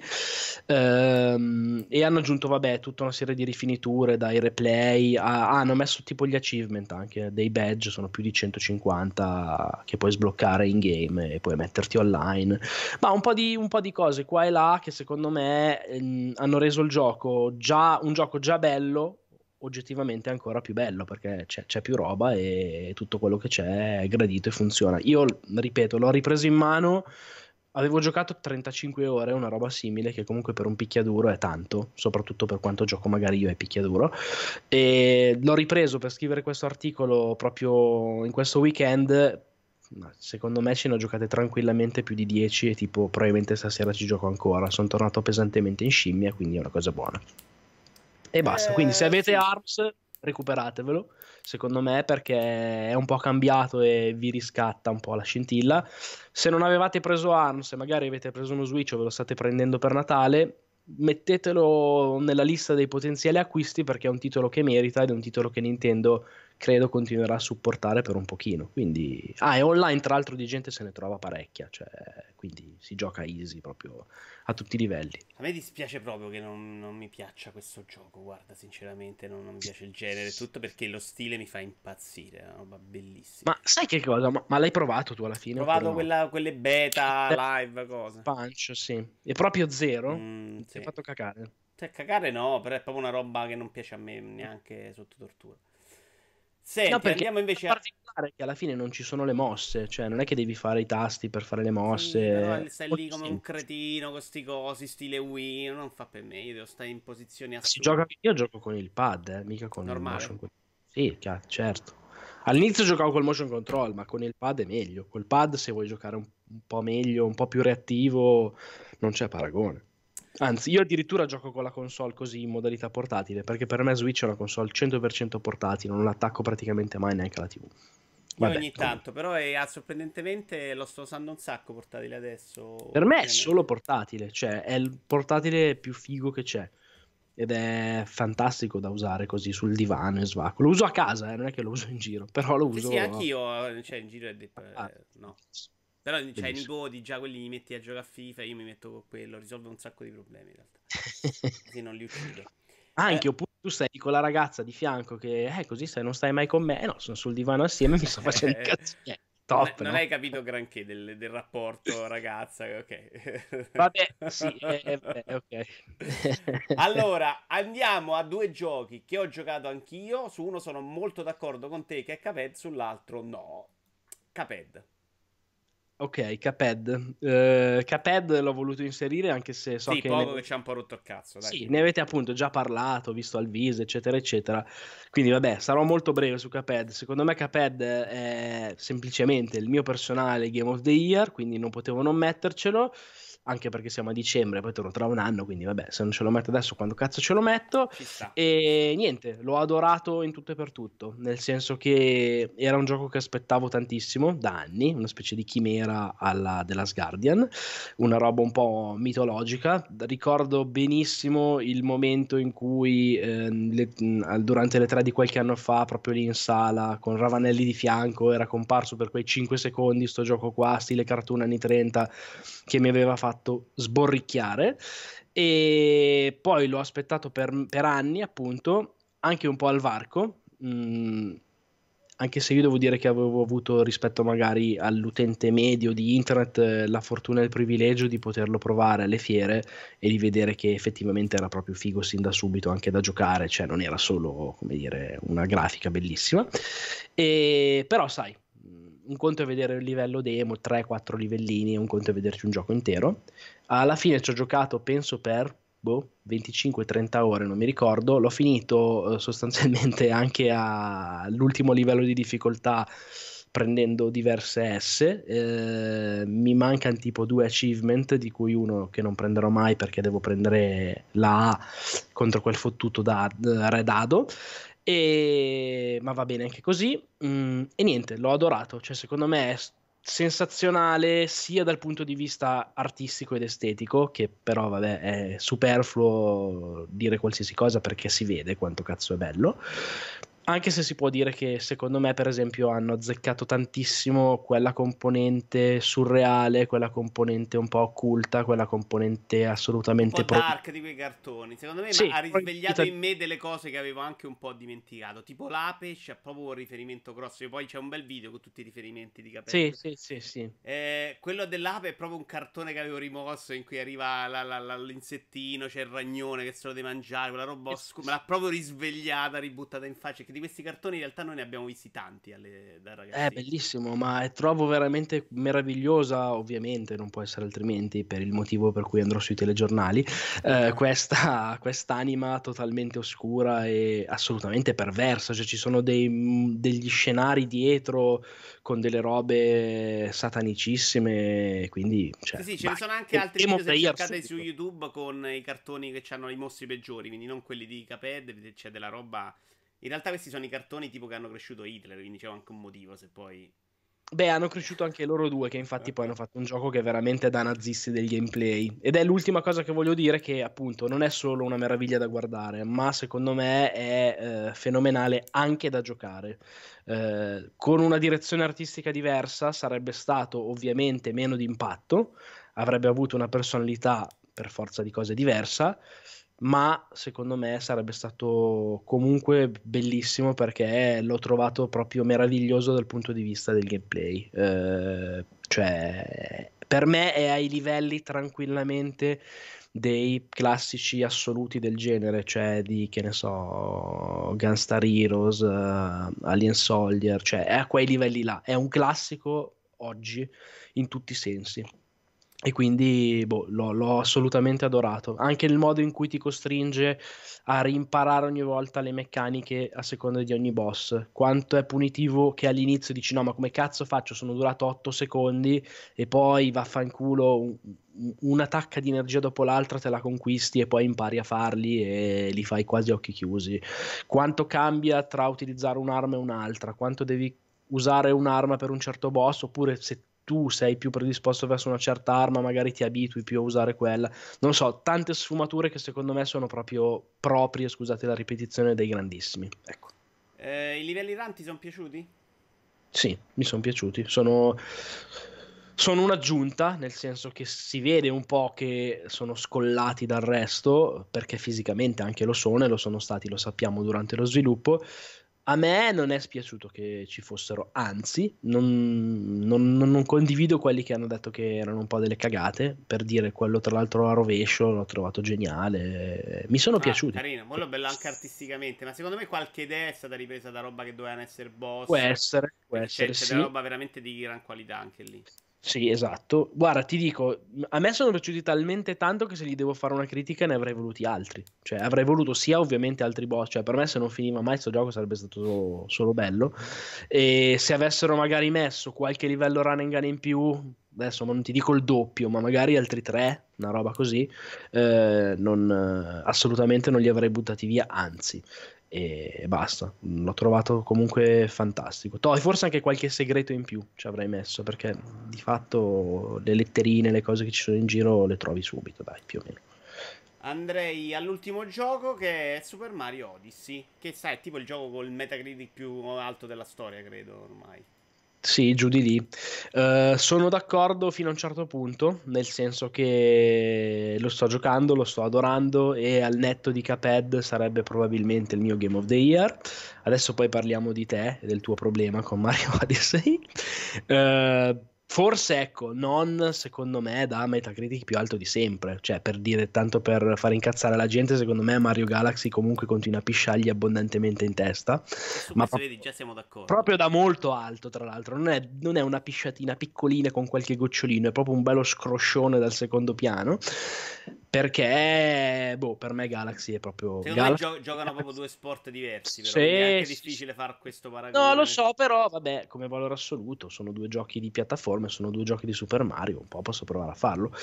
Ehm, e hanno aggiunto, vabbè, tutta una serie di rifiniture dai replay. A, ah, hanno messo tipo gli achievement anche dei badge, sono più di 150 che puoi sbloccare in game e puoi metterti online. Ma un po' di, un po di cose qua e là che secondo me ehm, hanno reso il gioco già un gioco già bello oggettivamente ancora più bello perché c'è, c'è, più roba e tutto quello che c'è è gradito e funziona. Io, ripeto, l'ho ripreso in mano, avevo giocato 35 ore, una roba simile che comunque per un picchiaduro è tanto, soprattutto per quanto gioco magari io è picchiaduro, e l'ho ripreso per scrivere questo articolo proprio in questo weekend. Secondo me ce ne ho giocate tranquillamente più di 10 e tipo probabilmente stasera ci gioco ancora. Sono tornato pesantemente in scimmia, quindi è una cosa buona. E basta. Eh, Quindi se avete sì. ARMS, recuperatevelo. Secondo me, perché è un po' cambiato e vi riscatta un po' la scintilla. Se non avevate preso ARMS, magari avete preso uno Switch o ve lo state prendendo per Natale, mettetelo nella lista dei potenziali acquisti perché è un titolo che merita ed è un titolo che Nintendo credo continuerà a supportare per un pochino. Quindi, ah, e online tra l'altro di gente se ne trova parecchia, cioè, quindi si gioca easy proprio a tutti i livelli. A me dispiace proprio che non, non mi piaccia questo gioco, guarda, sinceramente non, non, mi piace il genere, tutto perché lo stile mi fa impazzire, è una roba bellissima. Ma sai che cosa? Ma, ma l'hai provato tu alla fine? Ho provato quella, no? quelle beta, live, cosa. Punch, sì. È proprio zero? Mm, sì. Ti ha fatto cacare? Cioè, cagare no, però è proprio una roba che non piace a me neanche sotto tortura. Senti, no, andiamo invece a... particolare che alla fine non ci sono le mosse, cioè non è che devi fare i tasti per fare le mosse. Sì, stai lì come un cretino con questi cosi, stile Wii, non fa per me, io devo stare in posizioni assurde. Gioca... Io gioco con il pad, eh, mica con Normale. il motion Sì, certo. All'inizio giocavo col motion control, ma con il pad è meglio. Col pad se vuoi giocare un, un po' meglio, un po' più reattivo, non c'è paragone. Anzi, io addirittura gioco con la console così in modalità portatile, perché per me Switch è una console 100% portatile, non l'attacco praticamente mai neanche alla TV. Vabbè, ogni tanto, però è, ah, sorprendentemente lo sto usando un sacco portatile adesso. Per me è solo portatile, cioè è il portatile più figo che c'è. Ed è fantastico da usare così sul divano e svacco. Lo uso a casa, eh, non è che lo uso in giro, però lo uso. Sì, sì anch'io, cioè in giro è detto, ah, no. Però Bellissimo. cioè, i nipoti già quelli li metti a giocare a FIFA, io mi metto con quello, risolve un sacco di problemi in realtà. [LAUGHS] Così non li uccido. Anche eh. oppure tu stai con la ragazza di fianco che eh, così stai, non stai mai con me, eh, no, sono sul divano assieme mi sto [LAUGHS] facendo il cazzo. Eh, top, non, no? hai capito granché del, del rapporto [LAUGHS] ragazza, ok. Vabbè, sì, eh, eh, ok. allora, andiamo a due giochi che ho giocato anch'io. Su uno sono molto d'accordo con te che è Caped, sull'altro no. Caped. Ok, Caped. Uh, Caped l'ho voluto inserire anche se so sì, che... poco ne... ci ha un po' rotto il cazzo. Dai. Sì, ne avete appunto già parlato, visto al viso, eccetera, eccetera. Quindi vabbè, sarò molto breve su Caped. Secondo me Caped è semplicemente il mio personale Game of the Year, quindi non potevo non mettercelo anche perché siamo a dicembre, poi torno tra un anno, quindi vabbè, se non ce lo metto adesso, quando cazzo ce lo metto? E niente, l'ho adorato in tutto e per tutto, nel senso che era un gioco che aspettavo tantissimo da anni, una specie di chimera alla The Last Guardian, una roba un po' mitologica. Ricordo benissimo il momento in cui eh, le, durante le tre di qualche anno fa, proprio lì in sala, con Ravanelli di fianco, era comparso per quei 5 secondi sto gioco qua, stile cartoon anni 30, che mi aveva fatto fatto sborricchiare e poi l'ho aspettato per, per anni appunto anche un po' al varco mm, anche se io devo dire che avevo avuto rispetto magari all'utente medio di internet eh, la fortuna e il privilegio di poterlo provare alle fiere e di vedere che effettivamente era proprio figo sin da subito anche da giocare, cioè non era solo come dire una grafica bellissima. E, però sai, un conto è vedere il livello demo, 3-4 livellini, un conto è vederci un gioco intero. Alla fine ci ho giocato, penso, per boh, 25-30 ore, non mi ricordo. L'ho finito eh, sostanzialmente [LAUGHS] anche all'ultimo livello di difficoltà prendendo diverse S. Eh, mi mancano tipo due achievement, di cui uno che non prenderò mai perché devo prendere la A contro quel fottuto da, da Red Ado. E... Ma va bene anche così. Mm, e niente, l'ho adorato. Cioè, secondo me è sensazionale sia dal punto di vista artistico ed estetico, che però vabbè è superfluo dire qualsiasi cosa perché si vede quanto cazzo è bello, anche se si può dire che secondo me, per esempio, hanno azzeccato tantissimo quella componente surreale, quella componente un po' occulta, quella componente assolutamente un po' dark di quei cartoni. Secondo me sì, ha risvegliato in me delle cose che avevo anche un po' dimenticato. Tipo l'ape c'è proprio un riferimento grosso. E poi c'è un bel video con tutti i riferimenti di capelli. Sì, sì, sì. sì. Eh, quello dell'ape è proprio un cartone che avevo rimosso in cui arriva la, la, la, l'insettino, c'è il ragnone che se lo deve mangiare, quella roba oscura. Me l'ha proprio risvegliata, ributtata in faccia. Che di questi cartoni in realtà noi ne abbiamo visti tanti alle, da ragazzi. È bellissimo, ma trovo veramente meravigliosa, ovviamente non può essere altrimenti per il motivo per cui andrò sui telegiornali, eh, questa [LAUGHS] quest'anima totalmente oscura e assolutamente perversa, cioè ci sono dei, degli scenari dietro con delle robe satanicissime, quindi... Cioè, sì, sì, ce ne sono anche altri video se cercate su YouTube con i cartoni che hanno i mostri peggiori, quindi non quelli di Caped, c'è della roba in realtà questi sono i cartoni tipo che hanno cresciuto Hitler, quindi c'è anche un motivo se poi... Beh, hanno cresciuto anche loro due, che infatti poi hanno fatto un gioco che è veramente da nazisti del gameplay. Ed è l'ultima cosa che voglio dire, che appunto non è solo una meraviglia da guardare, ma secondo me è eh, fenomenale anche da giocare. Eh, con una direzione artistica diversa sarebbe stato ovviamente meno di impatto, avrebbe avuto una personalità per forza di cose diversa ma secondo me sarebbe stato comunque bellissimo perché l'ho trovato proprio meraviglioso dal punto di vista del gameplay. Eh, cioè, per me è ai livelli tranquillamente dei classici assoluti del genere, cioè di che ne so, Gunstar Heroes, uh, Alien Soldier, cioè è a quei livelli là. È un classico oggi in tutti i sensi e quindi boh, l'ho, l'ho, assolutamente adorato. Anche il modo in cui ti costringe a rimparare ogni volta le meccaniche a seconda di ogni boss. Quanto è punitivo che all'inizio dici no, ma come cazzo faccio? Sono durato 8 secondi e poi vaffanculo un, una tacca di energia dopo l'altra te la conquisti e poi impari a farli e li fai quasi a occhi chiusi. Quanto cambia tra utilizzare un'arma e un'altra? Quanto devi usare un'arma per un certo boss oppure se tu sei più predisposto verso una certa arma, magari ti abitui più a usare quella. Non so, tante sfumature che secondo me sono proprio proprie, scusate la ripetizione, dei grandissimi. Ecco. Eh, I livelli ranti sono piaciuti? Sì, mi sono piaciuti. Sono sono un'aggiunta, nel senso che si vede un po' che sono scollati dal resto, perché fisicamente anche lo sono e lo sono stati, lo sappiamo, durante lo sviluppo, a me non è spiaciuto che ci fossero, anzi, non, non, non, condivido quelli che hanno detto che erano un po' delle cagate. Per dire quello, tra l'altro, a rovescio l'ho trovato geniale. Mi sono ah, piaciuti. Carino, quello bello anche artisticamente. Ma secondo me qualche idea è stata ripresa da roba che dovevano essere boss. Può essere, può essere. C'è, c'è sì. della roba veramente di gran qualità anche lì. Sì, esatto. Guarda, ti dico, a me sono piaciuti talmente tanto che se gli devo fare una critica ne avrei voluti altri. Cioè, avrei voluto sia ovviamente altri boss. Cioè, per me se non finiva mai questo gioco sarebbe stato solo, solo, bello. E se avessero magari messo qualche livello run and gun in più, adesso non ti dico il doppio, ma magari altri tre, una roba così, eh, non, assolutamente non li avrei buttati via, anzi e basta. L'ho trovato comunque fantastico. Poi forse anche qualche segreto in più ci avrei messo perché di fatto le letterine, le cose che ci sono in giro le trovi subito, dai, più o meno. Andrei all'ultimo gioco che è Super Mario Odyssey, che sai, è tipo il gioco col Metacritic più alto della storia, credo ormai. Sì, giù di lì. Uh, sono d'accordo fino a un certo punto, nel senso che lo sto giocando, lo sto adorando e al netto di Caped sarebbe probabilmente il mio Game of the Year. Adesso poi parliamo di te e del tuo problema con Mario [LAUGHS] Odyssey. Uh, Forse, ecco, non secondo me da Metacritic più alto di sempre. Cioè, per dire tanto per far incazzare la gente, secondo me Mario Galaxy comunque continua a pisciargli abbondantemente in testa. ma pro- vedi, già siamo d'accordo. Proprio da molto alto, tra l'altro. Non è, non è, una pisciatina piccolina con qualche gocciolino, è proprio un bello scroscione dal secondo piano. Perché, boh, per me Galaxy è proprio. Me gio- giocano proprio due sport diversi. Però sì, è anche difficile sì. fare questo paragone. No, lo so, però, vabbè, come valore assoluto, sono due giochi di piattaforme, sono due giochi di Super Mario. Un po' posso provare a farlo.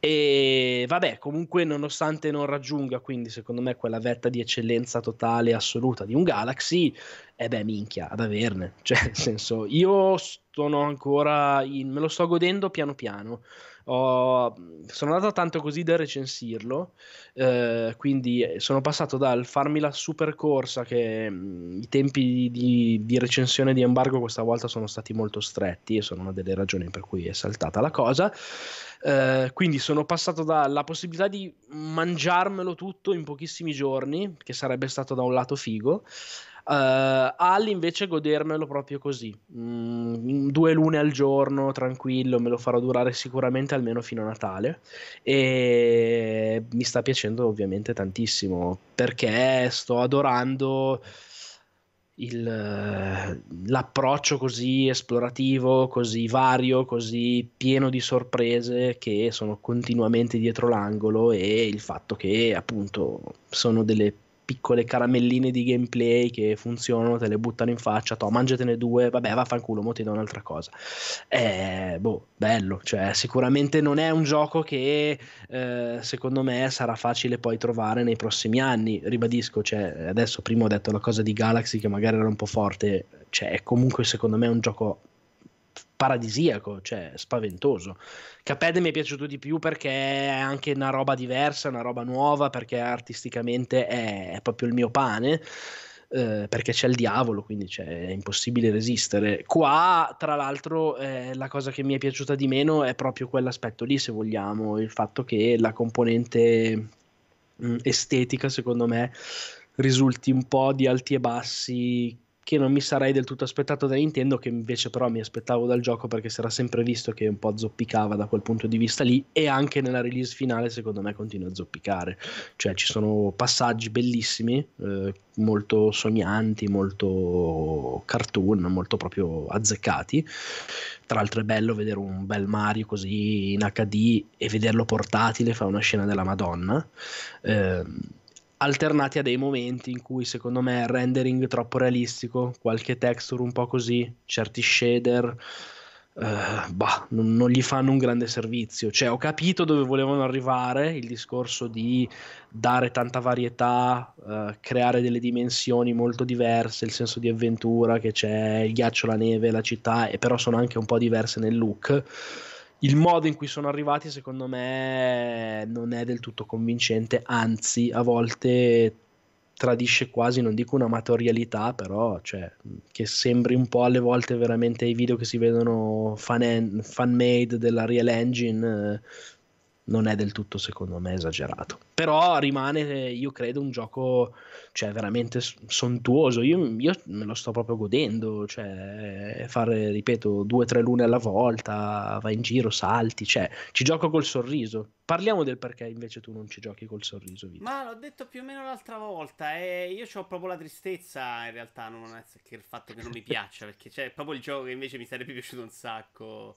E vabbè, comunque, nonostante non raggiunga, quindi, secondo me, quella vetta di eccellenza totale e assoluta di un Galaxy, eh beh, minchia, ad averne. [LAUGHS] Cioè, nel senso, io sono ancora in. me lo sto godendo piano piano ho, sono andato tanto così da recensirlo, eh, quindi sono passato dal farmi la super corsa che mh, mm, i tempi di, di, recensione di embargo questa volta sono stati molto stretti e sono una delle ragioni per cui è saltata la cosa. Eh, quindi sono passato dalla possibilità di mangiarmelo tutto in pochissimi giorni, che sarebbe stato da un lato figo, Uh, Al invece godermelo proprio così, mm, due lune al giorno, tranquillo, me lo farò durare sicuramente almeno fino a Natale. E mi sta piacendo ovviamente tantissimo perché sto adorando il, l'approccio così esplorativo, così vario, così pieno di sorprese che sono continuamente dietro l'angolo e il fatto che appunto sono delle piccole caramelline di gameplay che funzionano, te le buttano in faccia, to, mangiatene due, vabbè, vaffanculo, mo ti do un'altra cosa. Eh, boh, bello, cioè sicuramente non è un gioco che eh, secondo me sarà facile poi trovare nei prossimi anni, ribadisco, cioè, adesso prima ho detto la cosa di Galaxy che magari era un po' forte, cioè comunque secondo me è un gioco paradisiaco, cioè spaventoso. Caped mi è piaciuto di più perché è anche una roba diversa, una roba nuova, perché artisticamente è, proprio il mio pane. Eh, perché c'è il diavolo, quindi cioè, è impossibile resistere. Qua, tra l'altro, eh, la cosa che mi è piaciuta di meno è proprio quell'aspetto lì, se vogliamo, il fatto che la componente mh, mm, estetica, secondo me, risulti un po' di alti e bassi che non mi sarei del tutto aspettato da Nintendo, che invece però mi aspettavo dal gioco perché si era sempre visto che un po' zoppicava da quel punto di vista lì e anche nella release finale secondo me continua a zoppicare, cioè ci sono passaggi bellissimi, eh, molto sognanti, molto cartoon, molto proprio azzeccati. Tra l'altro è bello vedere un bel Mario così in HD e vederlo portatile, fa una scena della Madonna. Eh, alternati a dei momenti in cui secondo me il rendering troppo realistico, qualche texture un po' così, certi shader, eh, bah, non, non, gli fanno un grande servizio. Cioè, ho capito dove volevano arrivare, il discorso di dare tanta varietà, eh, creare delle dimensioni molto diverse, il senso di avventura che c'è, il ghiaccio, la neve, la città, e però sono anche un po' diverse nel look il modo in cui sono arrivati, secondo me, non è del tutto convincente, anzi, a volte tradisce quasi, non dico un'amatorialità, però cioè, che sembri un po' alle volte veramente i video che si vedono fan, fan made della Real Engine. Eh, non è del tutto secondo me esagerato. Però rimane io credo un gioco cioè veramente sontuoso. Io, io me lo sto proprio godendo cioè fare ripeto due o tre lune alla volta vai in giro salti cioè ci gioco col sorriso. Parliamo del perché invece tu non ci giochi col sorriso Vito. ma l'ho detto più o meno l'altra volta e io ho proprio la tristezza in realtà non è che il fatto che non mi piaccia perché c'è proprio il gioco che invece mi sarebbe piaciuto un sacco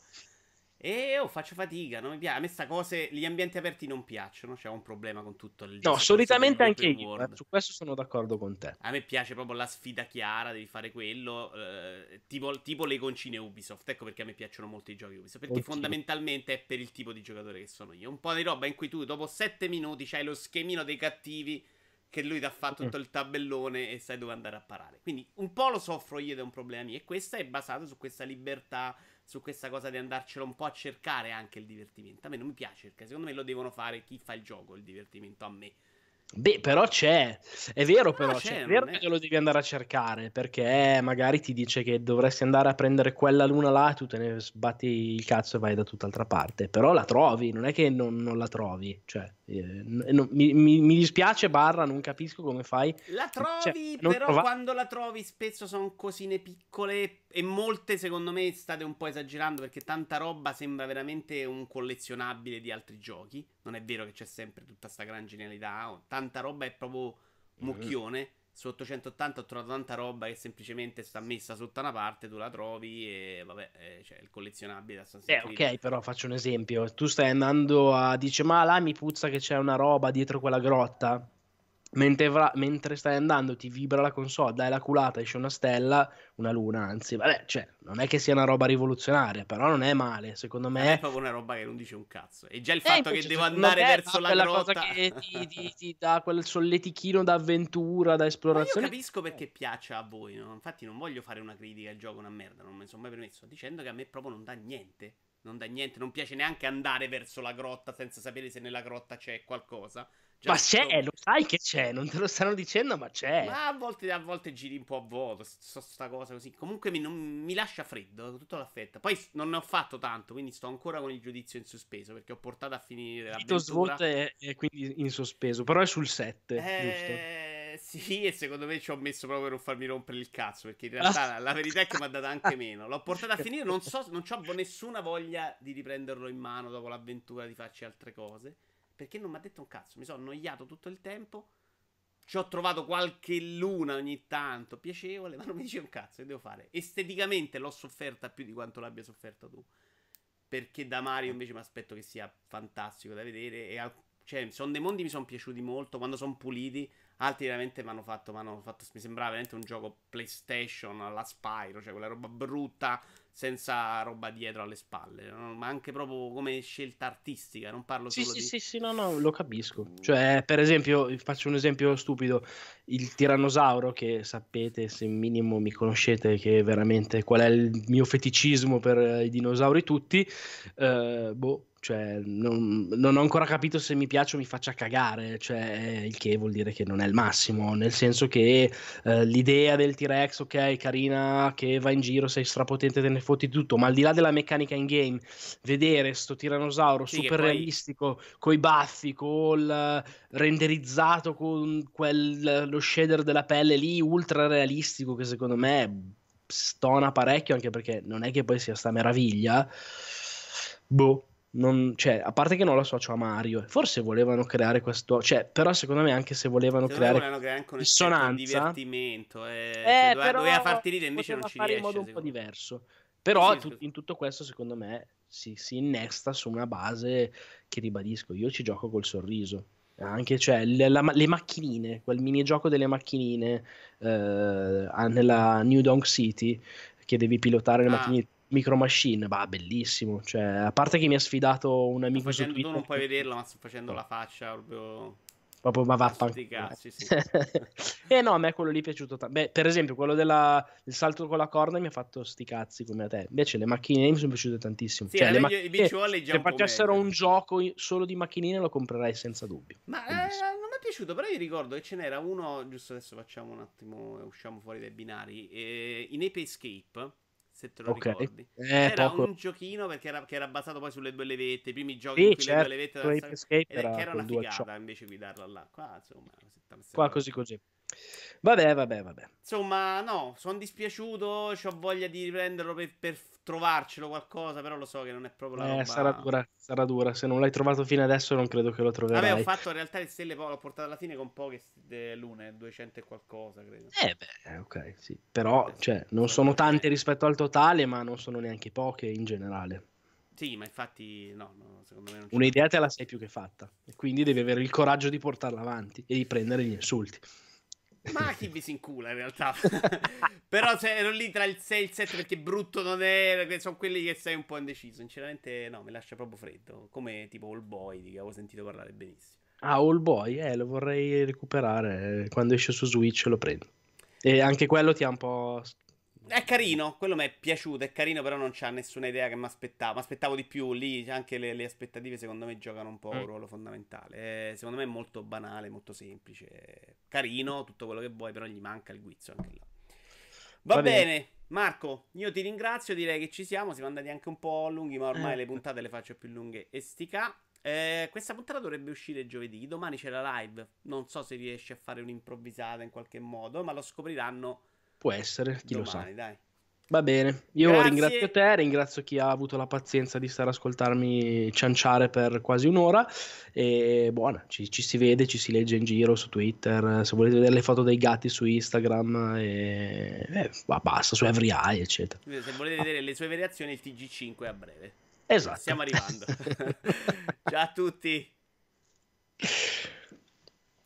e oh, faccio fatica, non mi piace. A me sta cose, gli ambienti aperti non piacciono, c'è un problema con tutto il No, solitamente anche io, eh, su questo sono d'accordo con te. A me piace proprio la sfida chiara, devi fare quello, eh, tipo, tipo, le concine Ubisoft. Ecco perché a me piacciono molto i giochi Ubisoft, perché Oddio. fondamentalmente è per il tipo di giocatore che sono io. Un po' di roba in cui tu dopo 7 minuti c'hai lo schemino dei cattivi che lui ti ha fatto tutto il tabellone e sai dove andare a parare. Quindi un po' lo soffro io ed è un problema mio e questo è basato su questa libertà su questa cosa di andarcelo un po' a cercare anche il divertimento. A me non mi piace perché secondo me lo devono fare chi fa il gioco, il divertimento a me. Beh, però c'è, è vero però, no, c'è, è vero è... che lo devi andare a cercare, perché magari ti dice che dovresti andare a prendere quella luna là e tu te ne sbatti il cazzo e vai da tutt'altra parte, però la trovi, non è che non, non la trovi, cioè, eh, no, mi, mi, mi, dispiace Barra, non capisco come fai. La cioè, trovi, cioè, però trova... quando la trovi spesso sono cosine piccole e molte secondo me state un po' esagerando perché tanta roba sembra veramente un collezionabile di altri giochi, non è vero che c'è sempre tutta sta gran genialità, oh, tanta roba è proprio mucchione. Su 880 ho trovato tanta roba che semplicemente sta messa sotto una parte, tu la trovi e vabbè, eh, c'è il collezionabile Assassin's Eh, ok, però faccio un esempio. Tu stai andando a... dice, ma là mi puzza che c'è una roba dietro quella grotta. Mentre, va, mentre, stai andando ti vibra la console, dai la culata, esce una stella, una luna, anzi, vabbè, cioè, non è che sia una roba rivoluzionaria, però non è male, secondo me. È proprio una roba che non dice un cazzo. E già il eh, fatto che devo andare verso la grotta... cosa che ti, [LAUGHS] ti, ti, dà quel solletichino d'avventura, da esplorazione. Ma io capisco perché piaccia a voi, no? Infatti non voglio fare una critica al gioco una merda, non mi sono mai permesso, sto dicendo che a me proprio non dà niente. Non dà niente, non piace neanche andare verso la grotta senza sapere se nella grotta c'è qualcosa. Già ma c'è, sto... lo sai che c'è, non te lo stanno dicendo, ma c'è. Ma a volte, a volte giri un po' a vuoto, so sta cosa così. Comunque mi, non, mi lascia freddo, tutto l'affetta. Poi non ne ho fatto tanto, quindi sto ancora con il giudizio in sospeso, perché ho portato a finire la Tito Svolt è, è, quindi in sospeso, però è sul 7, eh, giusto? Sì, e secondo me ci ho messo proprio per non farmi rompere il cazzo, perché in [LAUGHS] realtà la verità è che mi ha dato anche meno. L'ho portato a [LAUGHS] finire, non so, non ho nessuna voglia di riprenderlo in mano dopo l'avventura, di farci altre cose. Perché non mi ha detto un cazzo. Mi sono annoiato tutto il tempo. Ci ho trovato qualche luna ogni tanto piacevole, [LAUGHS] ma non mi dice un cazzo. Che devo fare? Esteticamente l'ho sofferta più di quanto l'abbia sofferta tu. Perché da Mario invece mi aspetto che sia fantastico da vedere. E al... cioè, sono dei mondi mi sono piaciuti molto quando sono puliti. Altri veramente mi hanno fatto, fatto, Mi sembrava veramente un gioco PlayStation alla Spyro, cioè quella roba brutta senza roba dietro alle spalle, no? ma anche proprio come scelta artistica, non parlo sì, solo sì, di... Sì, sì, no, no, lo capisco. Cioè, per esempio, faccio un esempio stupido, il tirannosauro, che sapete, se minimo mi conoscete, che veramente qual è il mio feticismo per i dinosauri tutti, eh, boh, cioè, non, non, ho ancora capito se mi piace o mi faccia cagare, cioè, il che vuol dire che non è il massimo, nel senso che eh, l'idea del T-Rex, ok, carina, che va in giro, sei strapotente, te ne fotti tutto, ma al di là della meccanica in game, vedere sto tirannosauro sì, super poi... realistico, coi baffi, col renderizzato, con quel, lo shader della pelle lì, ultra realistico, che secondo me stona parecchio, anche perché non è che poi sia sta meraviglia, boh non, cioè, a parte che non lo associo a Mario, forse volevano creare questo, cioè, però secondo me anche se volevano secondo creare, volevano creare anche un dissonanza, divertimento, eh, eh, cioè, doveva, doveva farti ridere invece non ci fare riesce, in modo un po' diverso. Però sì, tu, in tutto questo secondo me si, si, innesta su una base che ribadisco, io ci gioco col sorriso. Anche cioè, le, la, le macchinine, quel minigioco delle macchinine eh, nella New Donk City che devi pilotare le ah. macchinine Micro Machine, bah, bellissimo. Cioè, a parte che mi ha sfidato un amico facendo, su Twitter. Tu non puoi vederlo, ma sto facendo la faccia proprio. Proprio, ma vaffanculo. Sì, sì. [LAUGHS] eh no, a me quello lì è piaciuto tanto. Beh, per esempio, quello del salto con la corda mi ha fatto sti cazzi come a te. Invece le macchinine mi sono piaciute tantissimo. Sì, cioè, le macch- eh, se facessero un gioco solo di macchinine lo comprerei senza dubbio. Ma eh, non mi è piaciuto, però io ricordo che ce n'era uno, giusto adesso facciamo un attimo, usciamo fuori dai binari, eh, in Ape Escape se te lo okay. ricordi. Eh, era poco. un giochino perché era, che era basato poi sulle due levette, i primi giochi sì, in cui certo, le due levette certo, Escape era, che era una figata invece guidarla là. Qua, insomma, qua così così. Vabbè, vabbè, vabbè. Insomma, no, sono dispiaciuto, ho voglia di riprenderlo per, per, trovarcelo qualcosa, però lo so che non è proprio la eh, roba... sarà dura, sarà dura. Se non l'hai trovato fino adesso non credo che lo troverai. Vabbè, ho fatto in realtà le stelle, l'ho portato alla fine con poche lune, 200 e qualcosa, credo. Eh beh, ok, sì. Però, cioè, non sono tante rispetto al totale, ma non sono neanche poche in generale. Sì, ma infatti, no, no secondo me non c'è. Un'idea te la sei più che fatta. E quindi devi avere il coraggio di portarla avanti e di prendere gli insulti. Ma chi vi si incula in realtà. [LAUGHS] Però se ero lì tra il 6 e il 7 perché brutto non è. Sono quelli che sei un po' indeciso. Sinceramente, no, mi lascia proprio freddo. Come tipo All Boy, di che avevo sentito parlare benissimo. Ah, All Boy, eh, lo vorrei recuperare. Quando esce su Switch lo prendo. E anche quello ti ha un po' È carino, quello mi è piaciuto, è carino, però non c'ha nessuna idea che mi aspettavo. Mi aspettavo di più lì, anche le, le, aspettative secondo me giocano un po' un mm. ruolo fondamentale. Eh, secondo me è molto banale, molto semplice. Carino, tutto quello che vuoi, però gli manca il guizzo anche là. Va, Va bene. bene. Marco, io ti ringrazio, direi che ci siamo, siamo andati anche un po' lunghi, ma ormai eh. le puntate le faccio più lunghe e stica. Eh, questa puntata dovrebbe uscire giovedì, domani c'è la live, non so se riesce a fare un'improvvisata in qualche modo, ma lo scopriranno Può essere, chi Domani, lo sa. dai. Va bene, io Grazie. ringrazio te, ringrazio chi ha avuto la pazienza di stare a ascoltarmi cianciare per quasi un'ora e buona, ci, ci, si vede, ci si legge in giro su Twitter, se volete vedere le foto dei gatti su Instagram e eh, basta, su Every Eye eccetera. Se volete vedere le sue variazioni il TG5 a breve. Esatto. Stiamo arrivando. [LAUGHS] Ciao a tutti.